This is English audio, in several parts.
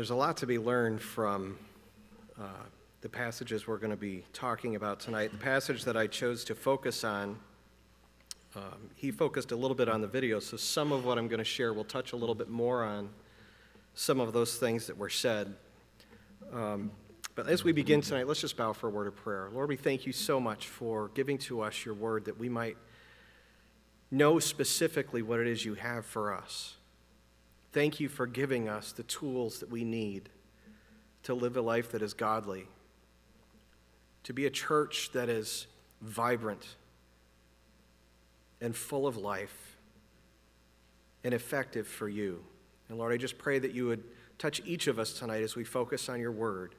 There's a lot to be learned from uh, the passages we're going to be talking about tonight. The passage that I chose to focus on, um, he focused a little bit on the video, so some of what I'm going to share will touch a little bit more on some of those things that were said. Um, but as we begin tonight, let's just bow for a word of prayer. Lord, we thank you so much for giving to us your word that we might know specifically what it is you have for us. Thank you for giving us the tools that we need to live a life that is godly, to be a church that is vibrant and full of life and effective for you. And Lord, I just pray that you would touch each of us tonight as we focus on your word,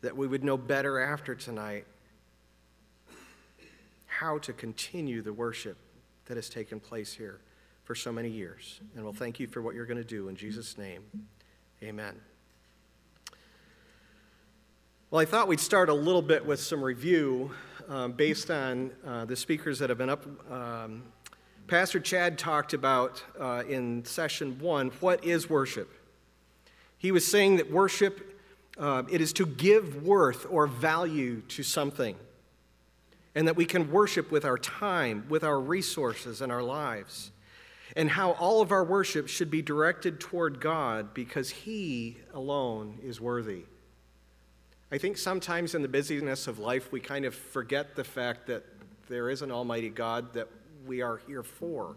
that we would know better after tonight how to continue the worship that has taken place here for so many years. And we'll thank you for what you're going to do. In Jesus' name, amen. Well, I thought we'd start a little bit with some review um, based on uh, the speakers that have been up. Um, Pastor Chad talked about uh, in session one what is worship. He was saying that worship uh, it is to give worth or value to something, and that we can worship with our time, with our resources, and our lives and how all of our worship should be directed toward God because He alone is worthy. I think sometimes in the busyness of life, we kind of forget the fact that there is an Almighty God that we are here for.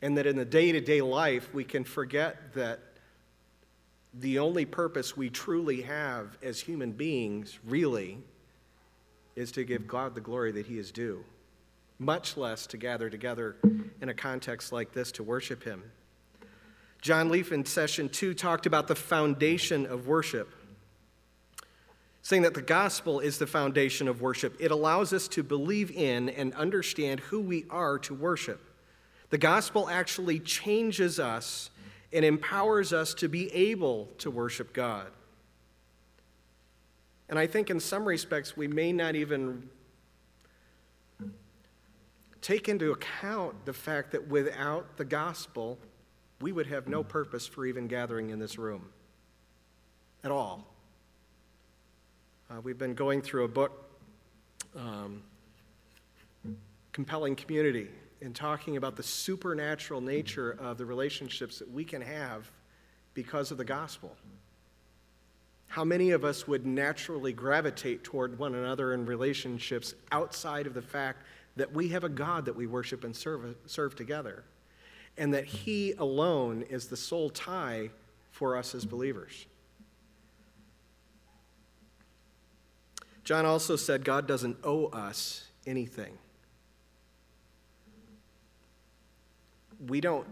And that in the day to day life, we can forget that the only purpose we truly have as human beings, really, is to give God the glory that He is due much less to gather together in a context like this to worship Him. John Leaf in session two talked about the foundation of worship, saying that the gospel is the foundation of worship. It allows us to believe in and understand who we are to worship. The gospel actually changes us and empowers us to be able to worship God. And I think in some respects, we may not even take into account the fact that without the gospel, we would have no purpose for even gathering in this room at all. Uh, we've been going through a book, um, Compelling Community, and talking about the supernatural nature of the relationships that we can have because of the gospel. How many of us would naturally gravitate toward one another in relationships outside of the fact that we have a God that we worship and serve, serve together, and that He alone is the sole tie for us as believers. John also said God doesn't owe us anything. We don't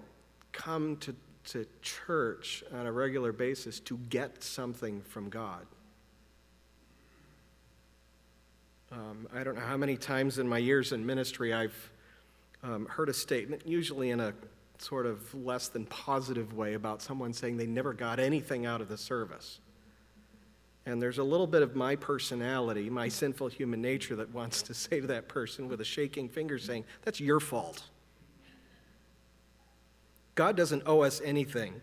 come to, to church on a regular basis to get something from God. Um, I don't know how many times in my years in ministry I've um, heard a statement, usually in a sort of less than positive way, about someone saying they never got anything out of the service. And there's a little bit of my personality, my sinful human nature, that wants to say to that person with a shaking finger, saying, That's your fault. God doesn't owe us anything.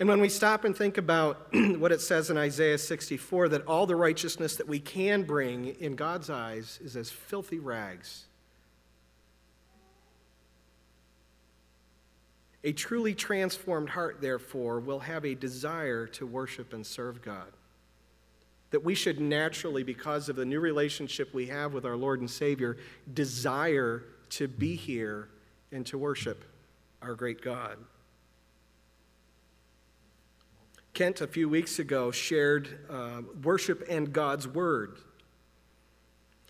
And when we stop and think about what it says in Isaiah 64, that all the righteousness that we can bring in God's eyes is as filthy rags. A truly transformed heart, therefore, will have a desire to worship and serve God. That we should naturally, because of the new relationship we have with our Lord and Savior, desire to be here and to worship our great God. Kent, a few weeks ago, shared uh, worship and God's Word,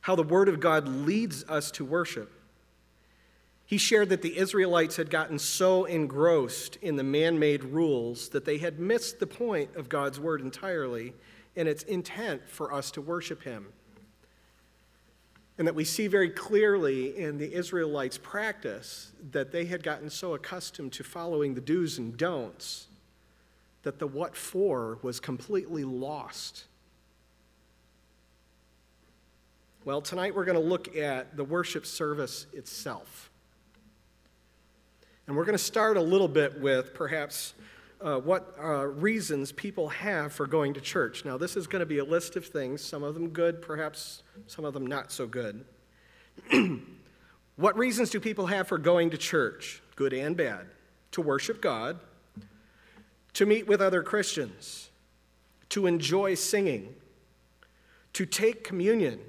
how the Word of God leads us to worship. He shared that the Israelites had gotten so engrossed in the man made rules that they had missed the point of God's Word entirely and its intent for us to worship Him. And that we see very clearly in the Israelites' practice that they had gotten so accustomed to following the do's and don'ts that the what for was completely lost. Well, tonight we're going to look at the worship service itself. And we're going to start a little bit with perhaps uh, what uh, reasons people have for going to church. Now, this is going to be a list of things, some of them good, perhaps some of them not so good. what reasons do people have for going to church, good and bad? To worship God, to meet with other Christians, to enjoy singing, to take communion,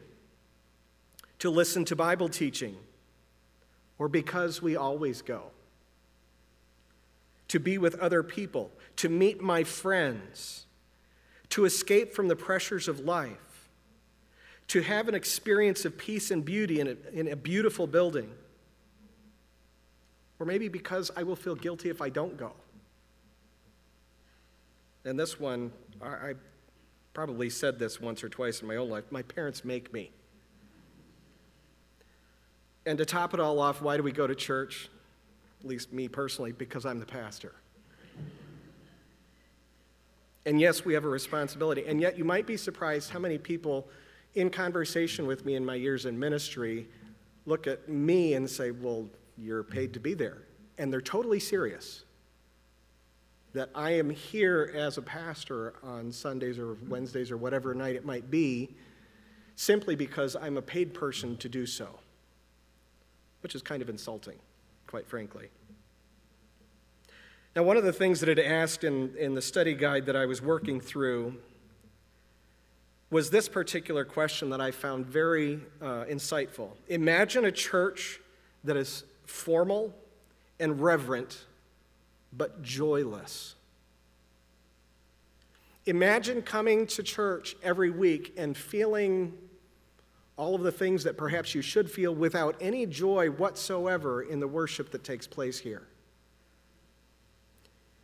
to listen to Bible teaching, or because we always go to be with other people, to meet my friends, to escape from the pressures of life, to have an experience of peace and beauty in a, in a beautiful building. Or maybe because I will feel guilty if I don't go. And this one, I probably said this once or twice in my own life my parents make me. And to top it all off, why do we go to church? at least me personally, because I'm the pastor. And yes, we have a responsibility. And yet, you might be surprised how many people in conversation with me in my years in ministry look at me and say, Well, you're paid to be there. And they're totally serious that I am here as a pastor on Sundays or Wednesdays or whatever night it might be, simply because I'm a paid person to do so, which is kind of insulting quite frankly. Now, one of the things that it asked in, in the study guide that I was working through was this particular question that I found very uh, insightful. Imagine a church that is formal and reverent, but joyless. Imagine coming to church every week and feeling all of the things that perhaps you should feel without any joy whatsoever in the worship that takes place here.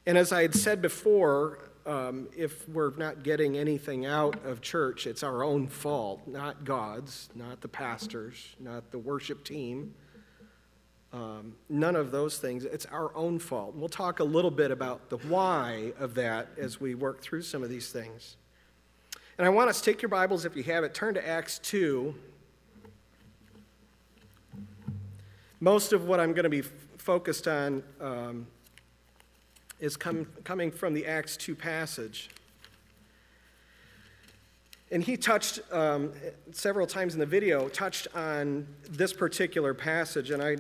And as I had said before, um, if we're not getting anything out of church, it's our own fault, not God's, not the pastor's, not the worship team. Um, none of those things. It's our own fault. We'll talk a little bit about the why of that as we work through some of these things. And I want us to take your Bibles, if you have it, turn to Acts 2. Most of what I'm going to be focused on um, is com- coming from the Acts 2 passage. And he touched um, several times in the video, touched on this particular passage, and I,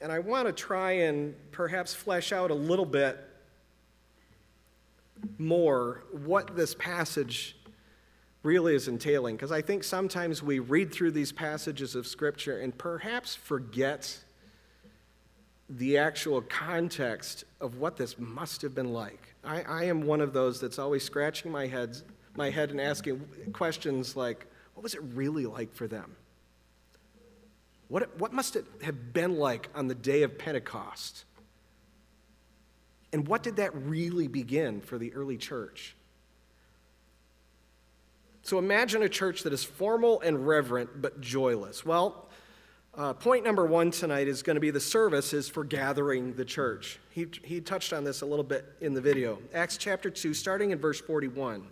and I want to try and perhaps flesh out a little bit more what this passage really is entailing. Because I think sometimes we read through these passages of Scripture and perhaps forget the actual context of what this must have been like. I, I am one of those that's always scratching my head, my head and asking questions like, what was it really like for them? What, what must it have been like on the day of Pentecost? And what did that really begin for the early church? So imagine a church that is formal and reverent but joyless. Well, uh, point number one tonight is going to be the service is for gathering the church. He, he touched on this a little bit in the video. Acts chapter 2, starting in verse 41.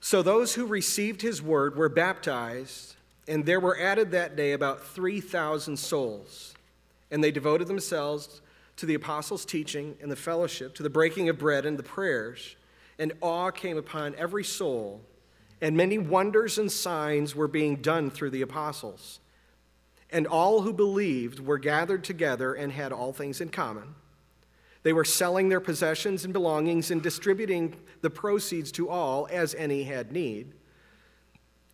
So those who received his word were baptized, and there were added that day about 3,000 souls. And they devoted themselves to the apostles' teaching and the fellowship, to the breaking of bread and the prayers and awe came upon every soul, and many wonders and signs were being done through the apostles. And all who believed were gathered together and had all things in common. They were selling their possessions and belongings and distributing the proceeds to all as any had need.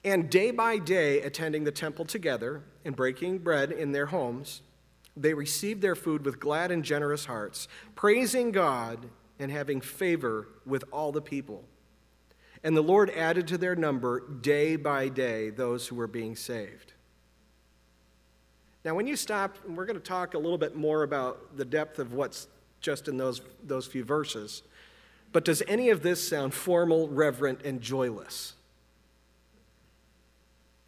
And day by day, attending the temple together and breaking bread in their homes, they received their food with glad and generous hearts, praising God and having favor with all the people. And the Lord added to their number day by day those who were being saved. Now, when you stop, we're going to talk a little bit more about the depth of what's just in those, those few verses. But does any of this sound formal, reverent, and joyless?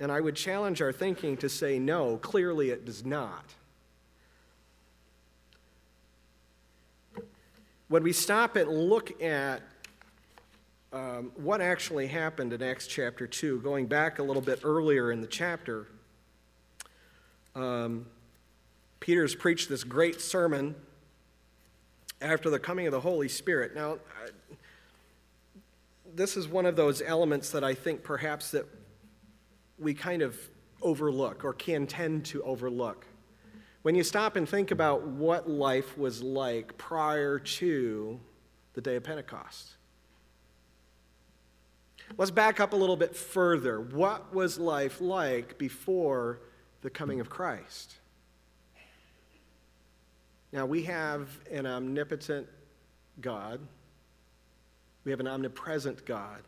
And I would challenge our thinking to say no, clearly it does not. When we stop and look at um, what actually happened in Acts chapter 2, going back a little bit earlier in the chapter, um, Peter's preached this great sermon after the coming of the Holy Spirit. Now, this is one of those elements that I think perhaps that we kind of overlook or can tend to overlook. When you stop and think about what life was like prior to the day of Pentecost. Let's back up a little bit further. What was life like before the coming of Christ? Now, we have an omnipotent God, we have an omnipresent God,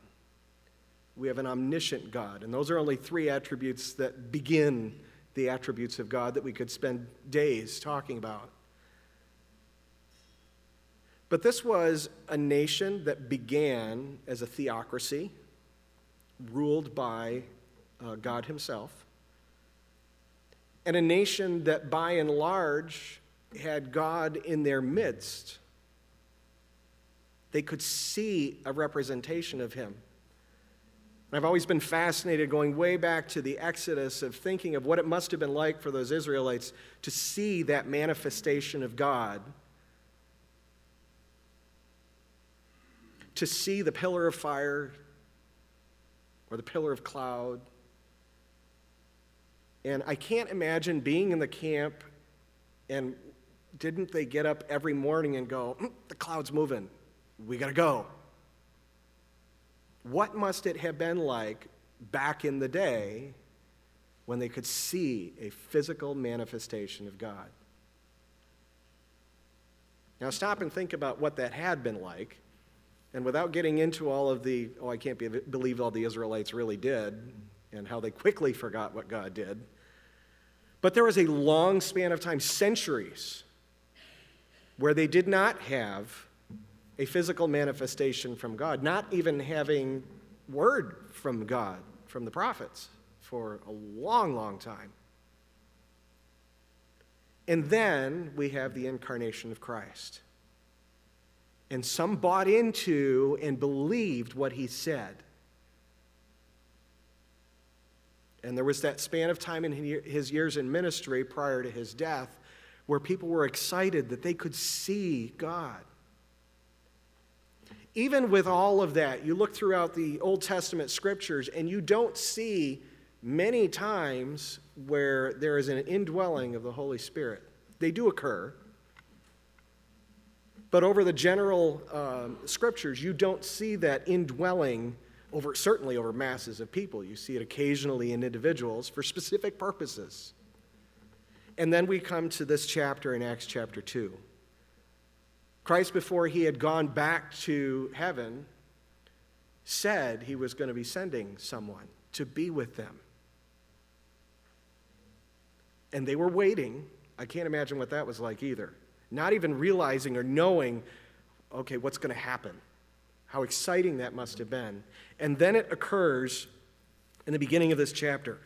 we have an omniscient God, and those are only three attributes that begin the attributes of God that we could spend days talking about. But this was a nation that began as a theocracy, ruled by uh, God Himself, and a nation that by and large had God in their midst. They could see a representation of Him. I've always been fascinated going way back to the Exodus of thinking of what it must have been like for those Israelites to see that manifestation of God. To see the pillar of fire or the pillar of cloud. And I can't imagine being in the camp and didn't they get up every morning and go, mm, the cloud's moving, we got to go? What must it have been like back in the day when they could see a physical manifestation of God? Now, stop and think about what that had been like. And without getting into all of the, oh, I can't be, believe all the Israelites really did, and how they quickly forgot what God did. But there was a long span of time, centuries, where they did not have a physical manifestation from God, not even having word from God, from the prophets, for a long, long time. And then we have the incarnation of Christ. And some bought into and believed what he said. And there was that span of time in his years in ministry prior to his death where people were excited that they could see God even with all of that, you look throughout the Old Testament scriptures and you don't see many times where there is an indwelling of the Holy Spirit. They do occur. But over the general um, scriptures, you don't see that indwelling over, certainly over masses of people. You see it occasionally in individuals for specific purposes. And then we come to this chapter in Acts chapter 2. Christ, before he had gone back to heaven, said he was going to be sending someone to be with them. And they were waiting. I can't imagine what that was like either. Not even realizing or knowing, okay, what's going to happen. How exciting that must have been. And then it occurs in the beginning of this chapter.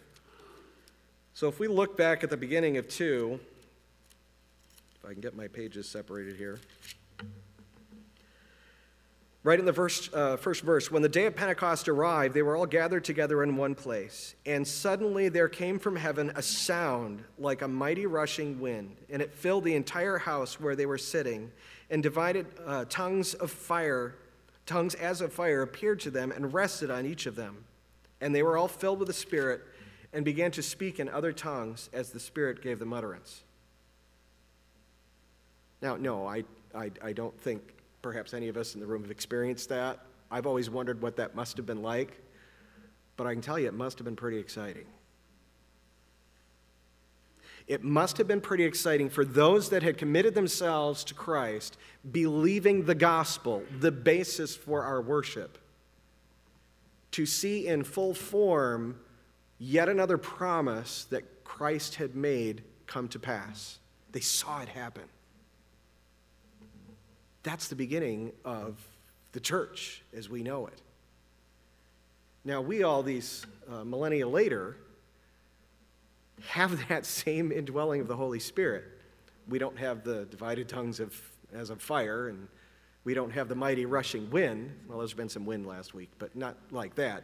So if we look back at the beginning of 2, if I can get my pages separated here. Right in the first, uh, first verse, when the day of Pentecost arrived, they were all gathered together in one place. And suddenly there came from heaven a sound like a mighty rushing wind, and it filled the entire house where they were sitting. And divided uh, tongues of fire, tongues as of fire, appeared to them and rested on each of them. And they were all filled with the Spirit and began to speak in other tongues as the Spirit gave them utterance. Now, no, I, I, I don't think Perhaps any of us in the room have experienced that. I've always wondered what that must have been like, but I can tell you it must have been pretty exciting. It must have been pretty exciting for those that had committed themselves to Christ, believing the gospel, the basis for our worship, to see in full form yet another promise that Christ had made come to pass. They saw it happen. That's the beginning of the church as we know it. Now, we all, these uh, millennia later, have that same indwelling of the Holy Spirit. We don't have the divided tongues of, as of fire, and we don't have the mighty rushing wind. Well, there's been some wind last week, but not like that.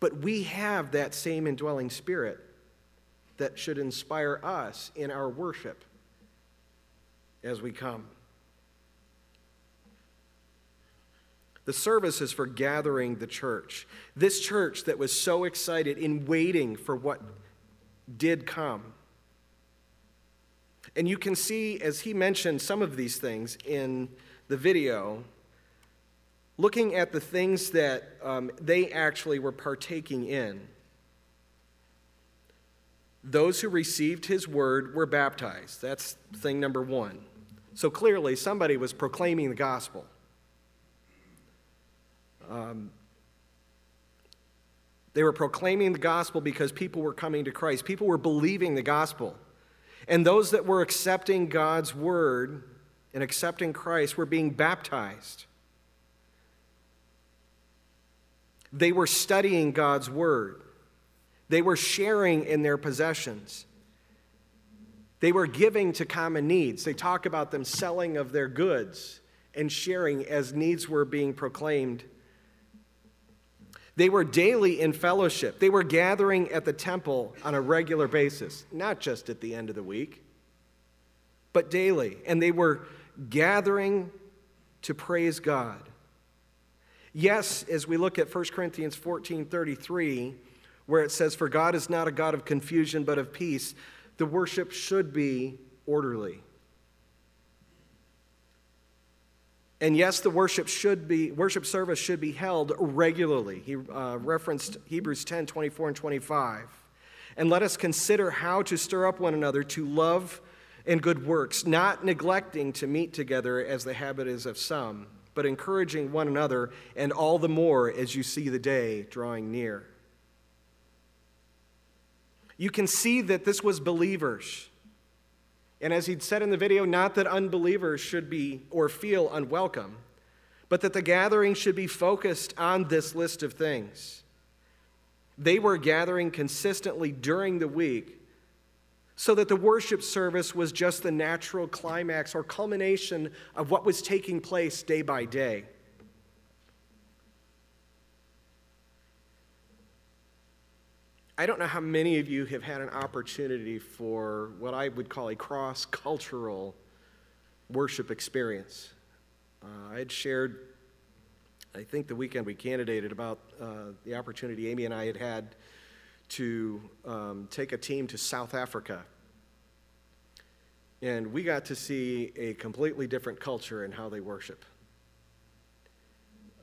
But we have that same indwelling spirit that should inspire us in our worship as we come. The service is for gathering the church. This church that was so excited in waiting for what did come. And you can see, as he mentioned some of these things in the video, looking at the things that um, they actually were partaking in. Those who received his word were baptized. That's thing number one. So clearly, somebody was proclaiming the gospel. Um, they were proclaiming the gospel because people were coming to Christ. People were believing the gospel. And those that were accepting God's word and accepting Christ were being baptized. They were studying God's word. They were sharing in their possessions. They were giving to common needs. They talk about them selling of their goods and sharing as needs were being proclaimed they were daily in fellowship. They were gathering at the temple on a regular basis, not just at the end of the week, but daily. And they were gathering to praise God. Yes, as we look at 1 Corinthians 14 33, where it says, For God is not a God of confusion, but of peace, the worship should be orderly. And yes, the worship should be worship service should be held regularly. He uh, referenced Hebrews 10, 24 and 25. And let us consider how to stir up one another to love and good works, not neglecting to meet together as the habit is of some, but encouraging one another, and all the more as you see the day drawing near. You can see that this was believers and as he'd said in the video, not that unbelievers should be or feel unwelcome, but that the gathering should be focused on this list of things. They were gathering consistently during the week so that the worship service was just the natural climax or culmination of what was taking place day by day. I don't know how many of you have had an opportunity for what I would call a cross cultural worship experience. Uh, I had shared, I think the weekend we candidated, about uh, the opportunity Amy and I had had to um, take a team to South Africa. And we got to see a completely different culture in how they worship.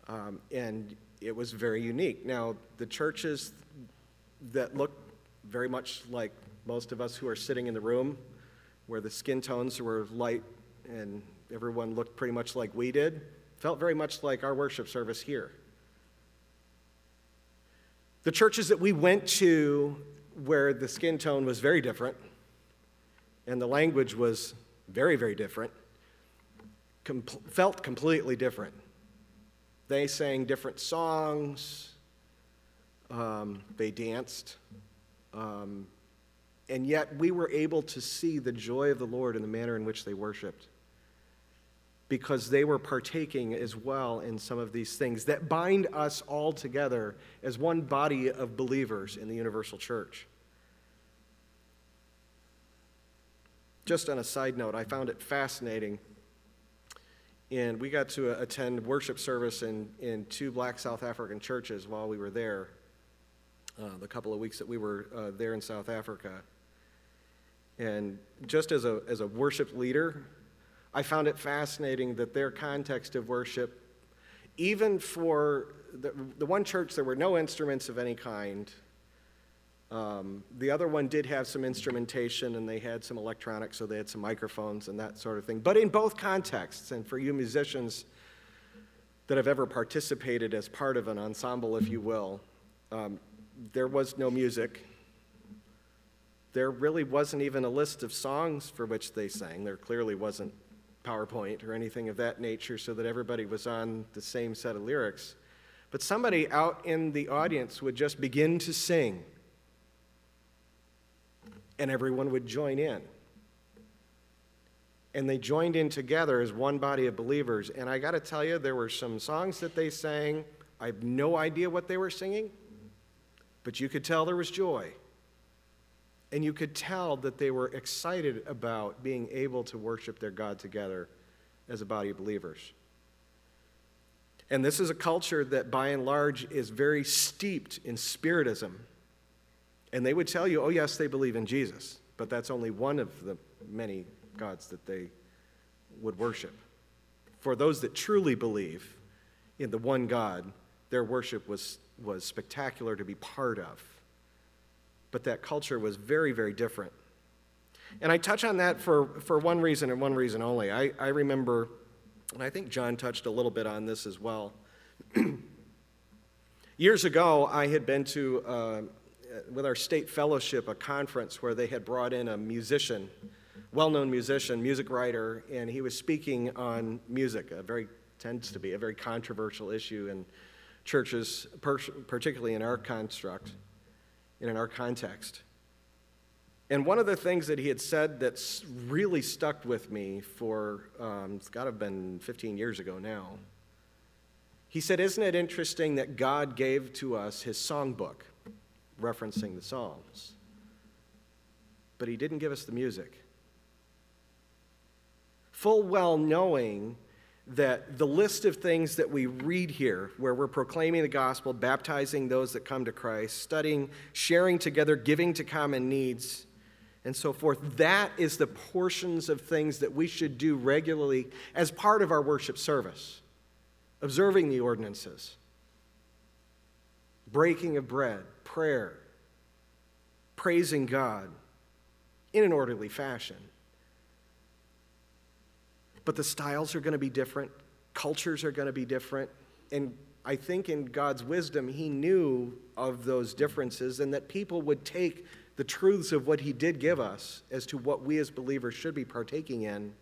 Um, and it was very unique. Now, the churches that look very much like most of us who are sitting in the room, where the skin tones were light and everyone looked pretty much like we did, felt very much like our worship service here. The churches that we went to where the skin tone was very different and the language was very, very different, com- felt completely different. They sang different songs, um, they danced. Um, and yet we were able to see the joy of the Lord in the manner in which they worshiped. Because they were partaking as well in some of these things that bind us all together as one body of believers in the universal church. Just on a side note, I found it fascinating. And we got to attend worship service in, in two black South African churches while we were there uh, the couple of weeks that we were uh, there in South Africa. And just as a, as a worship leader, I found it fascinating that their context of worship, even for the, the one church, there were no instruments of any kind. Um, the other one did have some instrumentation and they had some electronics, so they had some microphones and that sort of thing. But in both contexts, and for you musicians that have ever participated as part of an ensemble, if you will, um, there was no music. There really wasn't even a list of songs for which they sang. There clearly wasn't PowerPoint or anything of that nature so that everybody was on the same set of lyrics. But somebody out in the audience would just begin to sing, and everyone would join in. And they joined in together as one body of believers. And I got to tell you, there were some songs that they sang. I have no idea what they were singing but you could tell there was joy. And you could tell that they were excited about being able to worship their God together as a body of believers. And this is a culture that, by and large, is very steeped in Spiritism. And they would tell you, oh, yes, they believe in Jesus, but that's only one of the many gods that they would worship. For those that truly believe in the one God, their worship was, was spectacular to be part of. But that culture was very, very different. And I touch on that for, for one reason and one reason only. I, I remember and I think John touched a little bit on this as well. Years ago, I had been to, uh, with our state fellowship, a conference where they had brought in a musician, well known musician, music writer, and he was speaking on music, a very, tends to be a very controversial issue in churches, particularly in our construct, and in our context. And one of the things that he had said that's really stuck with me for, um, it's got to have been 15 years ago now. He said, Isn't it interesting that God gave to us his songbook, referencing the Psalms, but he didn't give us the music? Full well knowing that the list of things that we read here, where we're proclaiming the gospel, baptizing those that come to Christ, studying, sharing together, giving to common needs, and so forth. That is the portions of things that we should do regularly as part of our worship service observing the ordinances, breaking of bread, prayer, praising God in an orderly fashion. But the styles are going to be different, cultures are going to be different, and I think in God's wisdom, He knew of those differences and that people would take the truths of what he did give us as to what we as believers should be partaking in.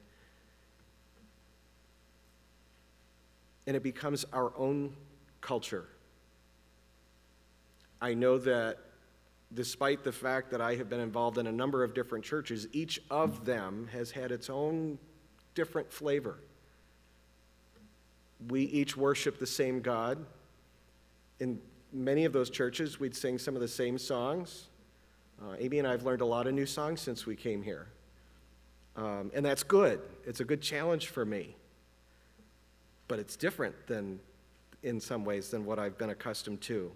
And it becomes our own culture. I know that despite the fact that I have been involved in a number of different churches, each of them has had its own different flavor. We each worship the same God. In many of those churches, we'd sing some of the same songs. Uh, Amy and I have learned a lot of new songs since we came here. Um, and that's good. It's a good challenge for me. But it's different than, in some ways, than what I've been accustomed to.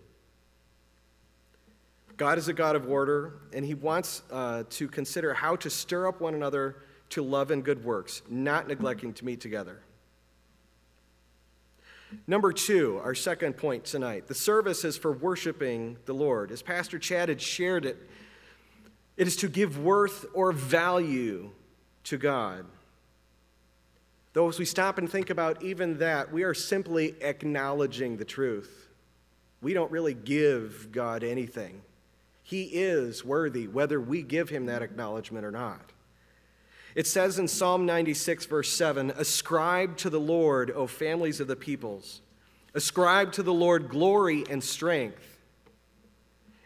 God is a God of order, and He wants uh, to consider how to stir up one another to love and good works, not neglecting to meet together. Number two, our second point tonight the service is for worshiping the Lord. As Pastor Chad had shared it it is to give worth or value to God. Though, as we stop and think about even that, we are simply acknowledging the truth. We don't really give God anything. He is worthy, whether we give him that acknowledgement or not. It says in Psalm 96, verse 7 Ascribe to the Lord, O families of the peoples. Ascribe to the Lord glory and strength.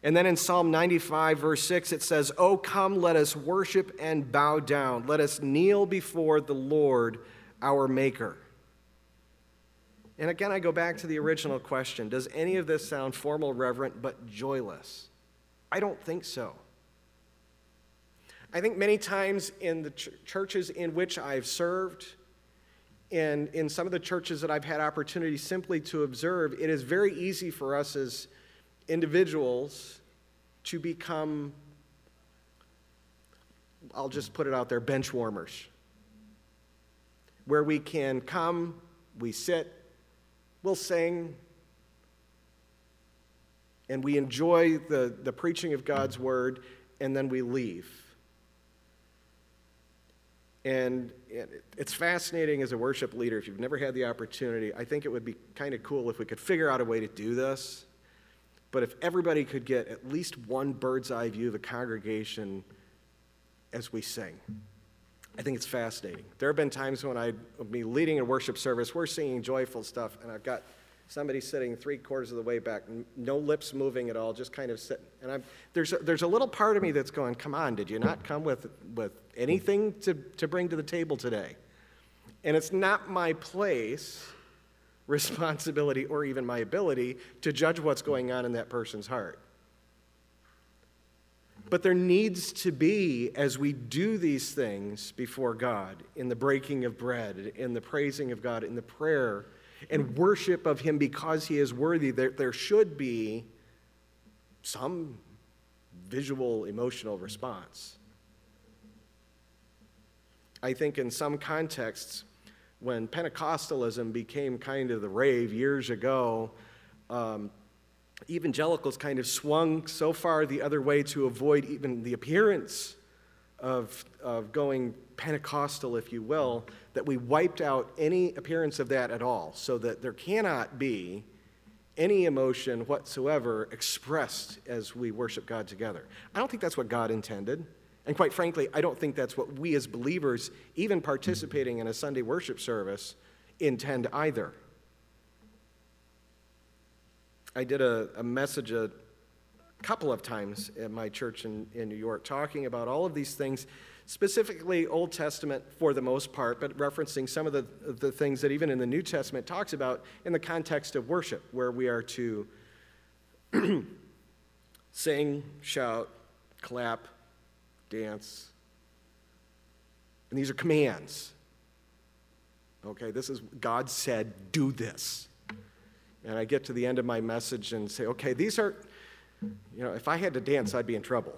And then in Psalm 95, verse 6, it says, Oh, come, let us worship and bow down. Let us kneel before the Lord, our Maker. And again, I go back to the original question Does any of this sound formal, reverent, but joyless? I don't think so. I think many times in the ch- churches in which I've served, and in some of the churches that I've had opportunity simply to observe, it is very easy for us as individuals to become, I'll just put it out there, bench warmers. Where we can come, we sit, we'll sing, and we enjoy the, the preaching of God's word, and then we leave. And it's fascinating as a worship leader, if you've never had the opportunity, I think it would be kind of cool if we could figure out a way to do this but if everybody could get at least one bird's eye view of the congregation as we sing, I think it's fascinating. There have been times when I'd be leading a worship service, we're singing joyful stuff, and I've got somebody sitting three quarters of the way back, no lips moving at all, just kind of sitting. And I'm, there's, a, there's a little part of me that's going, come on, did you not come with, with anything to, to bring to the table today? And it's not my place responsibility or even my ability to judge what's going on in that person's heart. But there needs to be, as we do these things before God, in the breaking of bread, in the praising of God, in the prayer, and worship of Him because He is worthy, there, there should be some visual, emotional response. I think in some contexts, when Pentecostalism became kind of the rave years ago, um, evangelicals kind of swung so far the other way to avoid even the appearance of, of going Pentecostal, if you will, that we wiped out any appearance of that at all, so that there cannot be any emotion whatsoever expressed as we worship God together. I don't think that's what God intended. And quite frankly, I don't think that's what we as believers, even participating in a Sunday worship service, intend either. I did a, a message a couple of times at my church in, in New York talking about all of these things, specifically Old Testament for the most part, but referencing some of the, the things that even in the New Testament talks about in the context of worship, where we are to sing, shout, clap, dance. And these are commands. Okay, this is God said, do this. And I get to the end of my message and say, okay, these are, you know, if I had to dance, I'd be in trouble.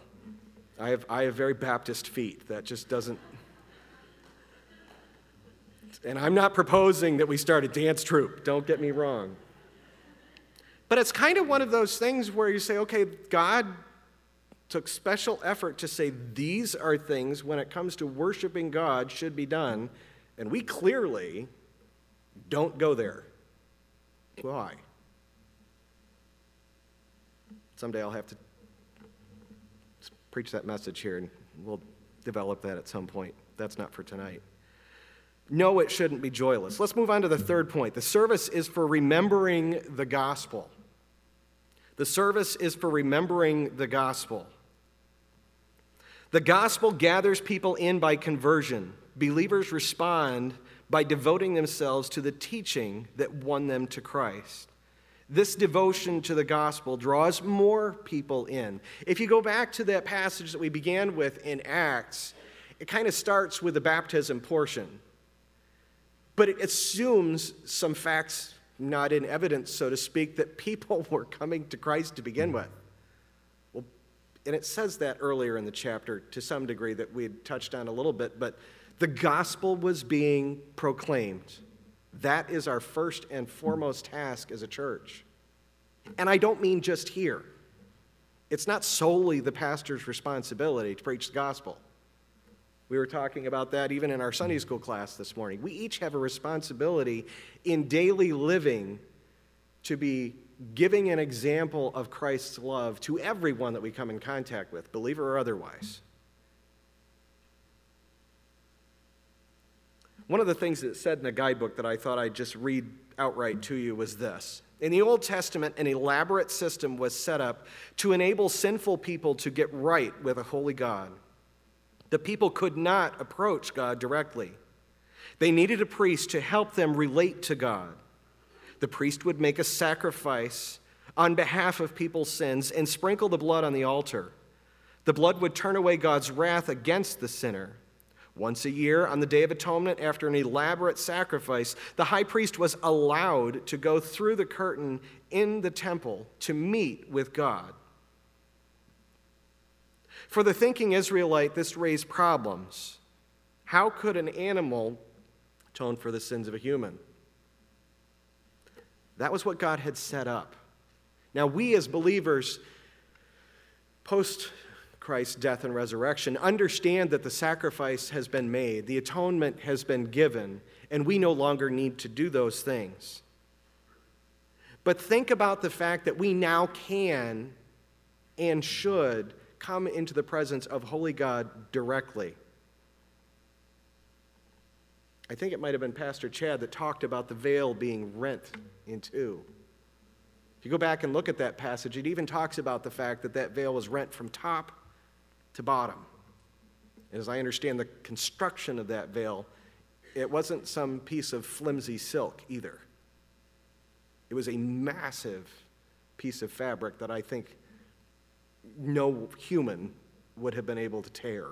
I have, I have very Baptist feet. That just doesn't. And I'm not proposing that we start a dance troupe, don't get me wrong. But it's kind of one of those things where you say, okay, God took special effort to say these are things when it comes to worshiping God should be done, and we clearly don't go there. Why? Someday I'll have to preach that message here, and we'll develop that at some point. That's not for tonight. No, it shouldn't be joyless. Let's move on to the third point. The service is for remembering the gospel. The service is for remembering the gospel. The gospel gathers people in by conversion. Believers respond by devoting themselves to the teaching that won them to Christ. This devotion to the gospel draws more people in. If you go back to that passage that we began with in Acts, it kind of starts with the baptism portion. But it assumes some facts not in evidence, so to speak, that people were coming to Christ to begin with. Well, and it says that earlier in the chapter to some degree that we had touched on a little bit, but the gospel was being proclaimed. That is our first and foremost task as a church. And I don't mean just here. It's not solely the pastor's responsibility to preach the gospel. We were talking about that even in our Sunday school class this morning. We each have a responsibility in daily living to be giving an example of Christ's love to everyone that we come in contact with, believer or otherwise. One of the things that said in a guidebook that I thought I'd just read outright to you was this. In the Old Testament, an elaborate system was set up to enable sinful people to get right with a holy God. The people could not approach God directly. They needed a priest to help them relate to God. The priest would make a sacrifice on behalf of people's sins and sprinkle the blood on the altar. The blood would turn away God's wrath against the sinner. Once a year, on the Day of Atonement, after an elaborate sacrifice, the high priest was allowed to go through the curtain in the temple to meet with God. For the thinking Israelite, this raised problems. How could an animal atone for the sins of a human? That was what God had set up. Now, we as believers, post Christ's death and resurrection, understand that the sacrifice has been made, the atonement has been given, and we no longer need to do those things. But think about the fact that we now can and should come into the presence of Holy God directly. I think it might have been Pastor Chad that talked about the veil being rent in two. If you go back and look at that passage, it even talks about the fact that that veil was rent from top to bottom. As I understand the construction of that veil, it wasn't some piece of flimsy silk either. It was a massive piece of fabric that I think no human would have been able to tear.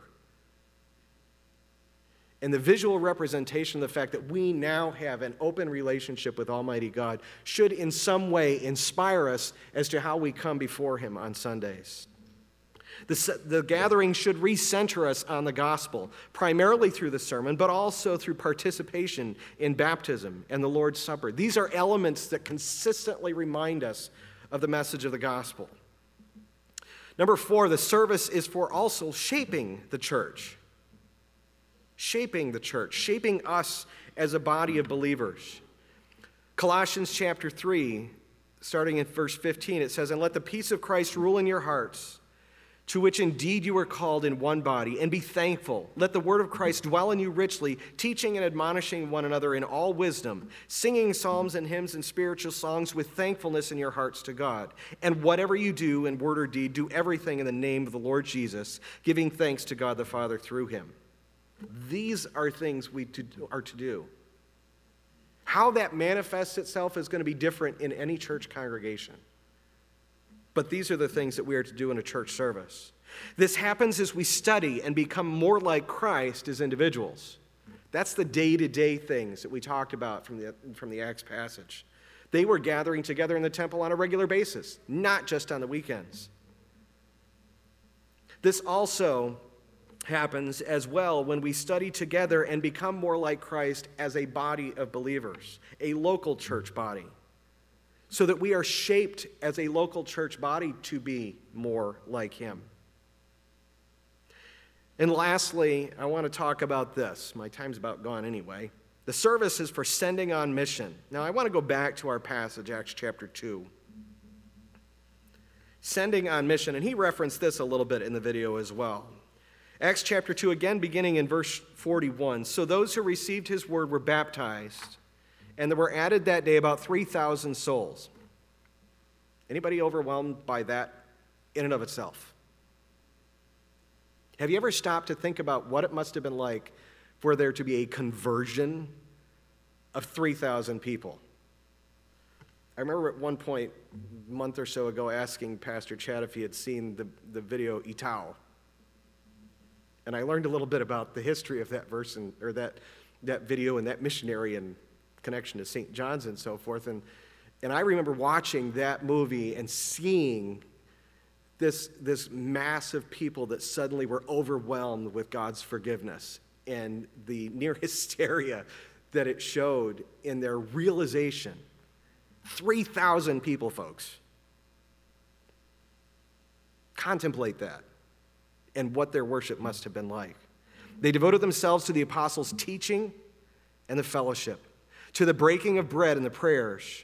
And the visual representation of the fact that we now have an open relationship with Almighty God should in some way inspire us as to how we come before Him on Sundays. The, the gathering should recenter us on the gospel, primarily through the sermon, but also through participation in baptism and the Lord's Supper. These are elements that consistently remind us of the message of the gospel. Number four, the service is for also shaping the church. Shaping the church, shaping us as a body of believers. Colossians chapter 3, starting in verse 15, it says, And let the peace of Christ rule in your hearts to which indeed you were called in one body, and be thankful. Let the word of Christ dwell in you richly, teaching and admonishing one another in all wisdom, singing psalms and hymns and spiritual songs with thankfulness in your hearts to God. And whatever you do in word or deed, do everything in the name of the Lord Jesus, giving thanks to God the Father through him. These are things we are to do. How that manifests itself is going to be different in any church congregation. But these are the things that we are to do in a church service. This happens as we study and become more like Christ as individuals. That's the day to day things that we talked about from the, from the Acts passage. They were gathering together in the temple on a regular basis, not just on the weekends. This also happens as well when we study together and become more like Christ as a body of believers, a local church body so that we are shaped as a local church body to be more like Him. And lastly, I want to talk about this. My time's about gone anyway. The service is for sending on mission. Now, I want to go back to our passage, Acts chapter 2. Sending on mission, and he referenced this a little bit in the video as well. Acts chapter 2, again beginning in verse 41. So those who received his word were baptized and there were added that day about 3,000 souls. Anybody overwhelmed by that in and of itself? Have you ever stopped to think about what it must have been like for there to be a conversion of 3,000 people? I remember at one point, a month or so ago, asking Pastor Chad if he had seen the, the video Ee-Taow. And I learned a little bit about the history of that verse and, or that, that video and that missionary and connection to St. John's and so forth. And, and I remember watching that movie and seeing this, this mass of people that suddenly were overwhelmed with God's forgiveness and the near hysteria that it showed in their realization. 3,000 people, folks. Contemplate that and what their worship must have been like. They devoted themselves to the apostles' teaching and the fellowship to the breaking of bread and the prayers.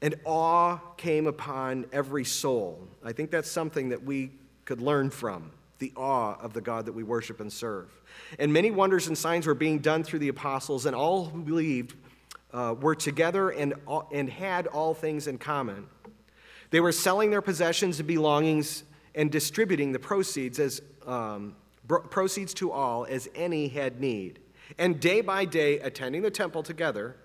And awe came upon every soul. I think that's something that we could learn from the awe of the God that we worship and serve. And many wonders and signs were being done through the apostles, and all who believed uh, were together and, and had all things in common. They were selling their possessions and belongings and distributing the proceeds as um, proceeds to all as any had need and day by day attending the temple together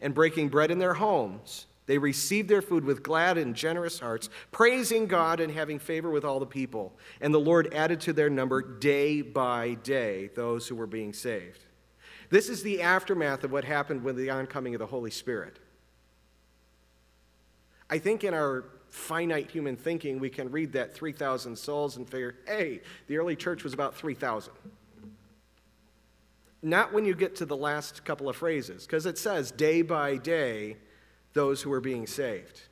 and breaking bread in their homes. They received their food with glad and generous hearts, praising God and having favor with all the people. And the Lord added to their number day by day those who were being saved. This is the aftermath of what happened with the oncoming of the Holy Spirit. I think in our finite human thinking, we can read that 3,000 souls and figure, hey, the early church was about 3,000. Not when you get to the last couple of phrases, because it says, day by day, those who are being saved.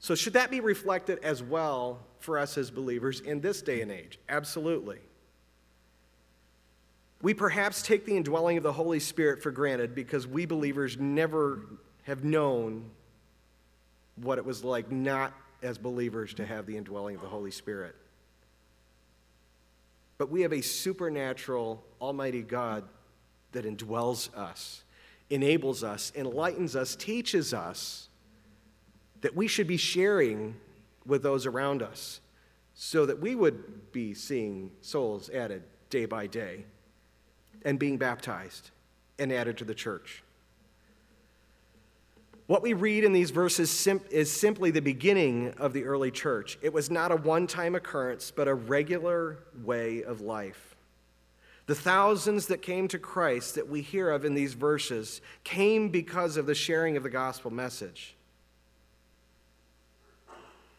So, should that be reflected as well for us as believers in this day and age? Absolutely. We perhaps take the indwelling of the Holy Spirit for granted because we believers never have known what it was like not as believers to have the indwelling of the Holy Spirit. But we have a supernatural, almighty God that indwells us, enables us, enlightens us, teaches us that we should be sharing with those around us so that we would be seeing souls added day by day and being baptized and added to the church. What we read in these verses sim- is simply the beginning of the early church. It was not a one time occurrence, but a regular way of life. The thousands that came to Christ that we hear of in these verses came because of the sharing of the gospel message.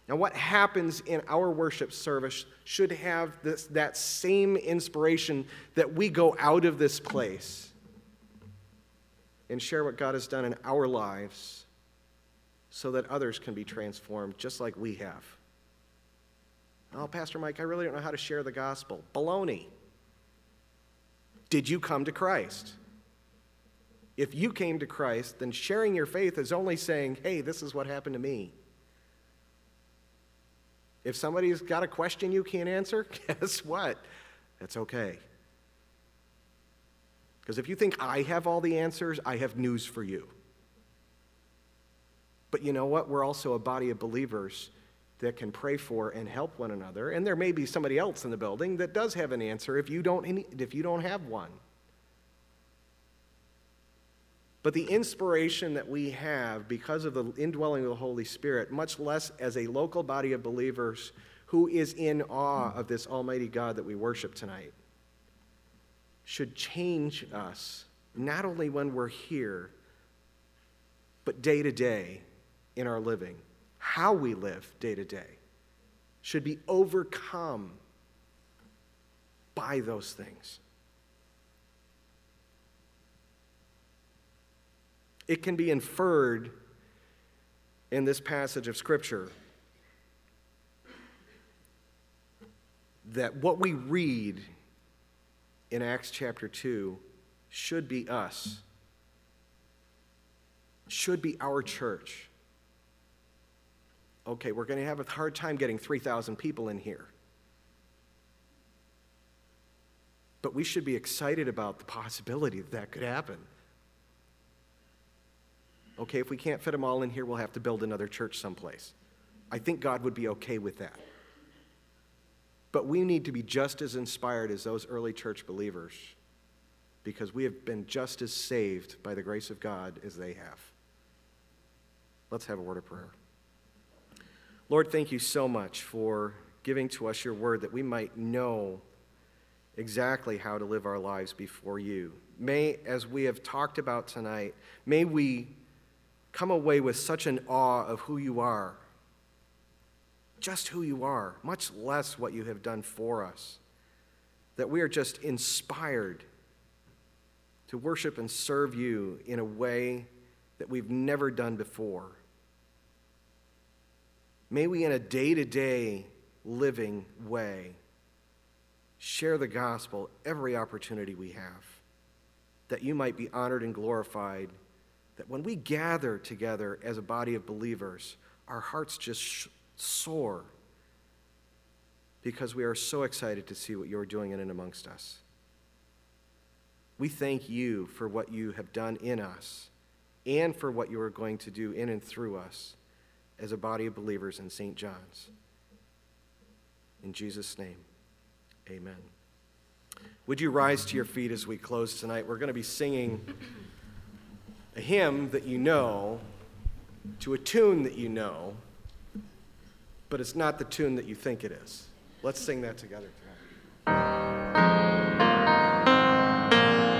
Now, what happens in our worship service should have this, that same inspiration that we go out of this place and share what God has done in our lives so that others can be transformed just like we have. Oh, Pastor Mike, I really don't know how to share the gospel. Baloney. Did you come to Christ? If you came to Christ, then sharing your faith is only saying, hey, this is what happened to me. If somebody's got a question you can't answer, guess what? That's okay. Because if you think I have all the answers, I have news for you. But you know what? We're also a body of believers that can pray for and help one another. And there may be somebody else in the building that does have an answer if you don't, if you don't have one. But the inspiration that we have because of the indwelling of the Holy Spirit, much less as a local body of believers who is in awe of this Almighty God that we worship tonight, should change us, not only when we're here, but day to day in our living. How we live day to day should be overcome by those things. it can be inferred in this passage of Scripture that what we read in Acts chapter 2 should be us, should be our church. Okay, we're going to have a hard time getting 3,000 people in here. But we should be excited about the possibility that that could happen. Okay, if we can't fit them all in here, we'll have to build another church someplace. I think God would be okay with that. But we need to be just as inspired as those early church believers because we have been just as saved by the grace of God as they have. Let's have a word of prayer. Lord, thank you so much for giving to us your word that we might know exactly how to live our lives before you. May, as we have talked about tonight, may we come away with such an awe of who you are, just who you are, much less what you have done for us, that we are just inspired to worship and serve you in a way that we've never done before. May we, in a day to day living way, share the gospel every opportunity we have, that you might be honored and glorified that when we gather together as a body of believers, our hearts just soar because we are so excited to see what you're doing in and amongst us. We thank you for what you have done in us and for what you are going to do in and through us as a body of believers in St. John's. In Jesus' name, amen. Would you rise to your feet as we close tonight? We're going to be singing a hymn that you know to a tune that you know, but it's not the tune that you think it is. Let's sing that together tonight.